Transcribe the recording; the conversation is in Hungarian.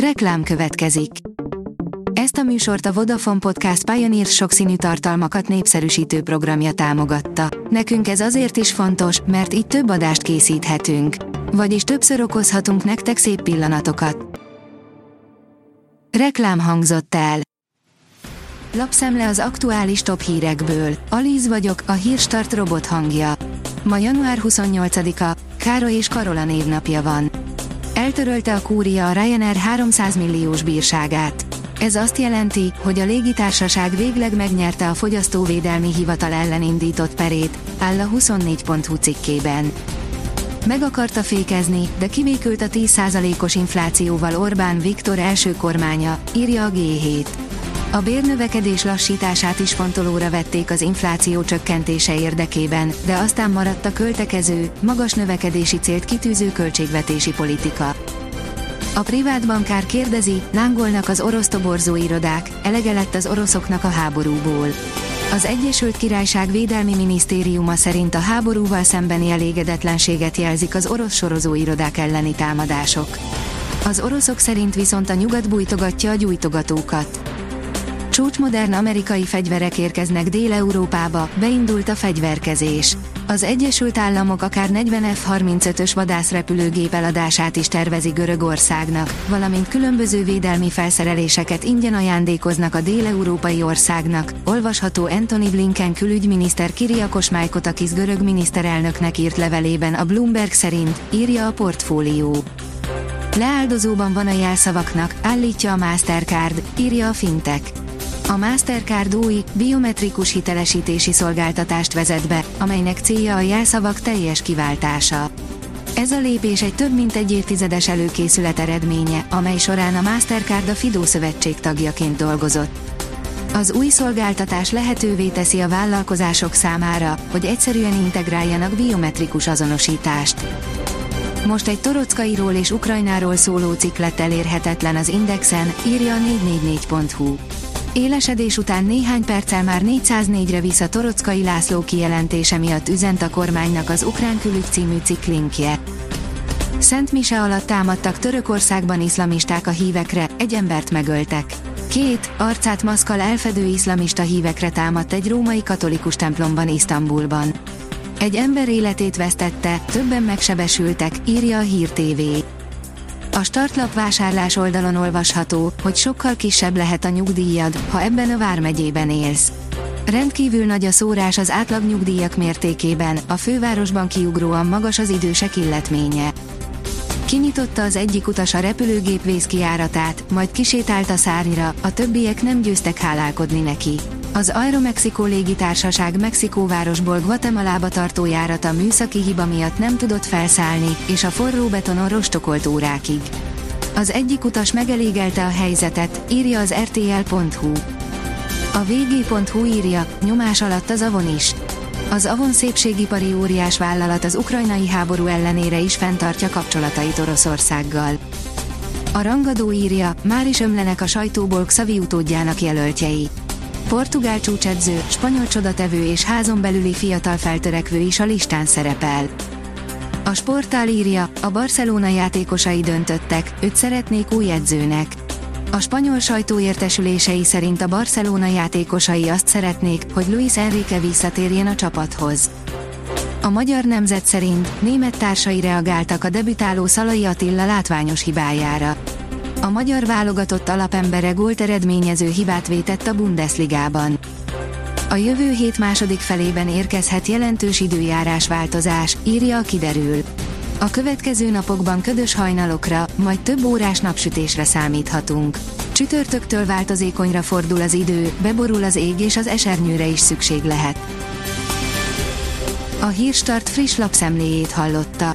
Reklám következik. Ezt a műsort a Vodafone Podcast Pioneer sokszínű tartalmakat népszerűsítő programja támogatta. Nekünk ez azért is fontos, mert így több adást készíthetünk. Vagyis többször okozhatunk nektek szép pillanatokat. Reklám hangzott el. Lapszemle az aktuális top hírekből. Alíz vagyok, a hírstart robot hangja. Ma január 28-a, Károly és Karola névnapja van. Eltörölte a kúria a Ryanair 300 milliós bírságát. Ez azt jelenti, hogy a légitársaság végleg megnyerte a Fogyasztóvédelmi Hivatal ellen indított perét, áll a 24.hu cikkében. Meg akarta fékezni, de kivékült a 10%-os inflációval Orbán Viktor első kormánya, írja a G7. A bérnövekedés lassítását is fontolóra vették az infláció csökkentése érdekében, de aztán maradt a költekező, magas növekedési célt kitűző költségvetési politika. A privát bankár kérdezi, lángolnak az orosz toborzó irodák, elege lett az oroszoknak a háborúból. Az Egyesült Királyság Védelmi Minisztériuma szerint a háborúval szembeni elégedetlenséget jelzik az orosz sorozóirodák elleni támadások. Az oroszok szerint viszont a nyugat bújtogatja a gyújtogatókat. Csúcsmodern amerikai fegyverek érkeznek Dél-Európába, beindult a fegyverkezés. Az Egyesült Államok akár 40 F-35-ös vadászrepülőgép eladását is tervezi Görögországnak, valamint különböző védelmi felszereléseket ingyen ajándékoznak a dél-európai országnak, olvasható Anthony Blinken külügyminiszter Kiriakos Májkotakis görög miniszterelnöknek írt levelében a Bloomberg szerint, írja a portfólió. Leáldozóban van a jelszavaknak, állítja a Mastercard, írja a Fintech. A Mastercard új, biometrikus hitelesítési szolgáltatást vezet be, amelynek célja a jelszavak teljes kiváltása. Ez a lépés egy több mint egy évtizedes előkészület eredménye, amely során a Mastercard a Fidó Szövetség tagjaként dolgozott. Az új szolgáltatás lehetővé teszi a vállalkozások számára, hogy egyszerűen integráljanak biometrikus azonosítást. Most egy torockairól és Ukrajnáról szóló cikk lett elérhetetlen az Indexen, írja a 444.hu. Élesedés után néhány perccel már 404-re vissza Torockai László kijelentése miatt üzent a kormánynak az Ukrán külügy című cikk linkje. Szent Mise alatt támadtak Törökországban iszlamisták a hívekre, egy embert megöltek. Két, arcát maszkal elfedő iszlamista hívekre támadt egy római katolikus templomban Isztambulban. Egy ember életét vesztette, többen megsebesültek, írja a Hír TV. A startlap vásárlás oldalon olvasható, hogy sokkal kisebb lehet a nyugdíjad, ha ebben a vármegyében élsz. Rendkívül nagy a szórás az átlag nyugdíjak mértékében, a fővárosban kiugróan magas az idősek illetménye. Kinyitotta az egyik utas a repülőgép vészkiáratát, majd kisétált a szárnyra, a többiek nem győztek hálálkodni neki. Az Aeromexico légitársaság Mexikóvárosból Guatemalába tartó járata műszaki hiba miatt nem tudott felszállni, és a forró betonon rostokolt órákig. Az egyik utas megelégelte a helyzetet, írja az rtl.hu. A vg.hu írja, nyomás alatt az Avon is. Az Avon szépségipari óriás vállalat az ukrajnai háború ellenére is fenntartja kapcsolatait Oroszországgal. A rangadó írja, már is ömlenek a sajtóból Xavi utódjának jelöltjei. Portugál csúcsedző, spanyol csodatevő és házon belüli fiatal feltörekvő is a listán szerepel. A sportál írja, a Barcelona játékosai döntöttek, őt szeretnék új edzőnek. A spanyol sajtó értesülései szerint a Barcelona játékosai azt szeretnék, hogy Luis Enrique visszatérjen a csapathoz. A magyar nemzet szerint német társai reagáltak a debütáló Szalai Attila látványos hibájára. A magyar válogatott alapembere gólt eredményező hibát vétett a Bundesligában. A jövő hét második felében érkezhet jelentős időjárás változás, írja a kiderül. A következő napokban ködös hajnalokra, majd több órás napsütésre számíthatunk. Csütörtöktől változékonyra fordul az idő, beborul az ég és az esernyőre is szükség lehet. A Hírstart friss lapszemléjét hallotta.